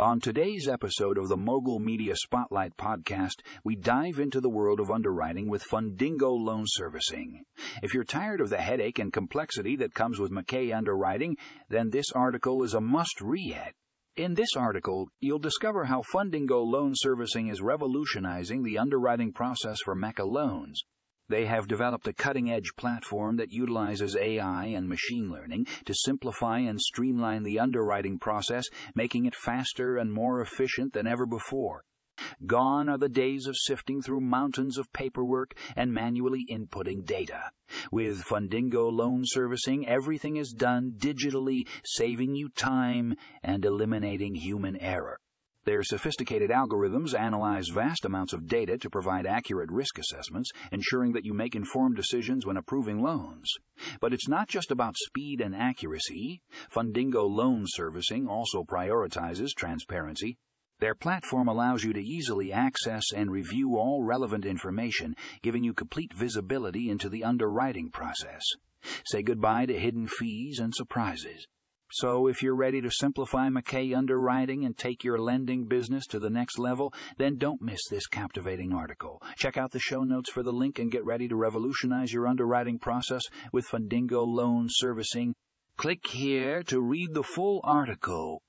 On today's episode of the Mogul Media Spotlight podcast, we dive into the world of underwriting with Fundingo Loan Servicing. If you're tired of the headache and complexity that comes with MCA underwriting, then this article is a must read. In this article, you'll discover how Fundingo Loan Servicing is revolutionizing the underwriting process for MCA loans. They have developed a cutting edge platform that utilizes AI and machine learning to simplify and streamline the underwriting process, making it faster and more efficient than ever before. Gone are the days of sifting through mountains of paperwork and manually inputting data. With Fundingo loan servicing, everything is done digitally, saving you time and eliminating human error. Their sophisticated algorithms analyze vast amounts of data to provide accurate risk assessments, ensuring that you make informed decisions when approving loans. But it's not just about speed and accuracy. Fundingo loan servicing also prioritizes transparency. Their platform allows you to easily access and review all relevant information, giving you complete visibility into the underwriting process. Say goodbye to hidden fees and surprises. So, if you're ready to simplify MCA underwriting and take your lending business to the next level, then don't miss this captivating article. Check out the show notes for the link and get ready to revolutionize your underwriting process with Fundingo Loan Servicing. Click here to read the full article.